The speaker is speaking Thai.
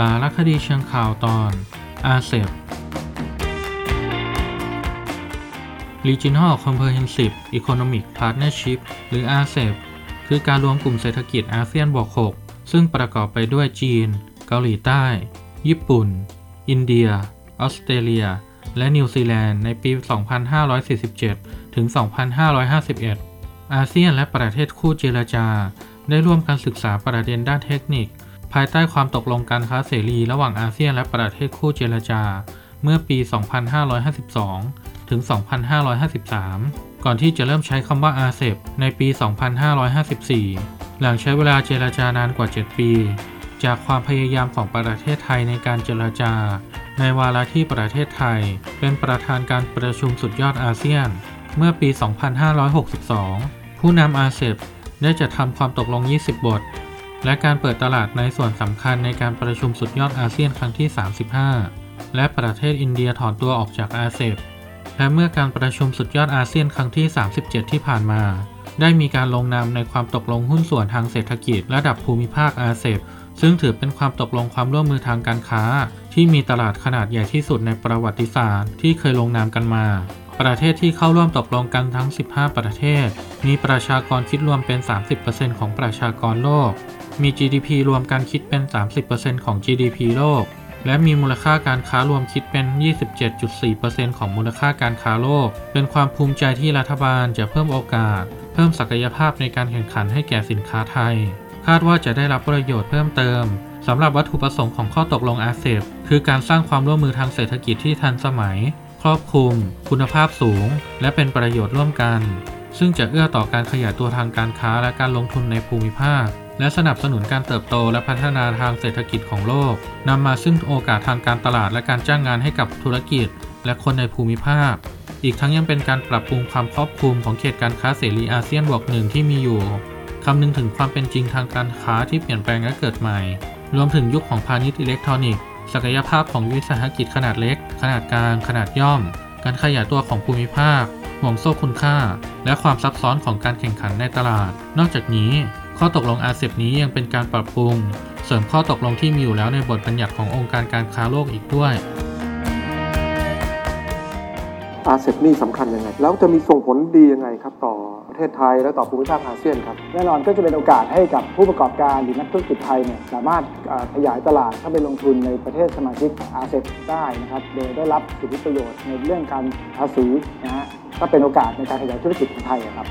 สารคดีเชิงข่าวตอน อาเซบ Regional Comprehensive Economic Partnership หรือ RCEP คือการรวมกลุ่มเศรษฐกิจอาเซียนบวก 6 ซึ่งประกอบไปด้วยจีน เกาหลีใต้ ญี่ปุ่น อินเดีย ออสเตรเลีย และนิวซีแลนด์ในปี 2547 ถึง 2551 อาเซียนและประเทศคู่เจรจา ได้ร่วมกันศึกษาประเด็นด้านเทคนิค ภายใต้ความตกลงการค้าเสรีระหว่างอาเซียนและประเทศคู่เจรจา เมื่อปี 2552 ถึง 2553 ก่อนที่จะเริ่มใช้คำว่าอาเซบในปี 2554 หลังใช้เวลาเจรจานานกว่า 7 ปี จากความพยายามของประเทศไทยในการเจรจา ในวาระที่ประเทศไทย เป็นประธานการประชุมสุดยอดอาเซียน เมื่อปี 2562 ผู้นำอาเซบได้จัดทำความตกลง 20 บท และการเปิดตลาดในส่วนสำคัญในการประชุมสุดยอดอาเซียนครั้งที่ 35 และประเทศอินเดียถอนตัวออกจากอาเซบและเมื่อการประชุมสุดยอดอาเซียนครั้งที่ 37 ที่ผ่านมา ได้มีการลงนามในความตกลงหุ้นส่วนทางเศรษฐกิจระดับภูมิภาคอาเซบซึ่งถือเป็นความตกลงความร่วมมือทางการค้า ที่มีตลาดขนาดใหญ่ที่สุดในประวัติศาสตร์ ที่เคยลงนามกันมา ประเทศที่เข้าร่วมตกลงกันทั้ง 15 ประเทศ มีประชากรคิดรวมเป็น 30%ของประชากรโลก มี GDP รวมกันคิดเป็น 30%ของ GDP โลก และมีมูลค่าการค้ารวมคิดเป็น 27.4%ของมูลค่าการค้าโลก เป็นความภูมิใจที่รัฐบาลจะเพิ่มโอกาส เพิ่มศักยภาพในการแข่งขันให้แก่สินค้าไทย คาดว่าจะได้รับประโยชน์เพิ่มเติมสำหรับวัตถุประสงค์ของข้อตกลงอาเซบคือการสร้างความร่วมมือทางเศรษฐกิจที่ทันสมัย รอบคลุม คุณภาพสูง และเป็นประโยชน์ร่วมกัน ซึ่งจะเอื้อต่อการขยายตัวทางการค้าและการลงทุนในภูมิภาค และสนับสนุนการเติบโตและพัฒนาทางเศรษฐกิจของโลกนำมาซึ่งโอกาสทางการตลาดและการจ้างงานให้กับธุรกิจ และคนในภูมิภาค อีกทั้งยังเป็นการปรับปรุงความครอบคลุมของเขตการค้าเสรีอาเซียนบวกหนึ่งที่มีอยู่คำนึงถึงความเป็นจริงทางการค้าที่เปลี่ยนแปลงและเกิดใหม่ รวมถึงยุคของพาณิชย์อิเล็กทรอนิกส์ ศักยภาพของวิสาหกิจขนาดเล็ก ขนาดกลาง ขนาดย่อม การขยายตัวของภูมิภาค ห่วงโซ่คุณค่า และความซับซ้อนของการแข่งขันในตลาด นอกจากนี้ ข้อตกลงอาเซียนนี้ยังเป็นการปรับปรุง เสริมข้อตกลงที่มีอยู่แล้วในบทบัญญัติขององค์การการค้าโลกอีกด้วย RCEP นี่สำคัญยังไง แล้วจะมีส่งผลดียังไงครับต่อ ประเทศไทย และต่อภูมิภาคอาเซียนครับแน่นอนก็จะเป็นโอกาสให้กับผู้ประกอบการหรือนักธุรกิจไทยเนี่ยสามารถขยายตลาดเข้าไปลงทุนในประเทศสมาชิกอาเซียนได้นะครับโดยได้รับสิทธิประโยชน์ในเรื่องการภาษีนะฮะก็เป็นโอกาสในการขยายธุรกิจของไทยครับ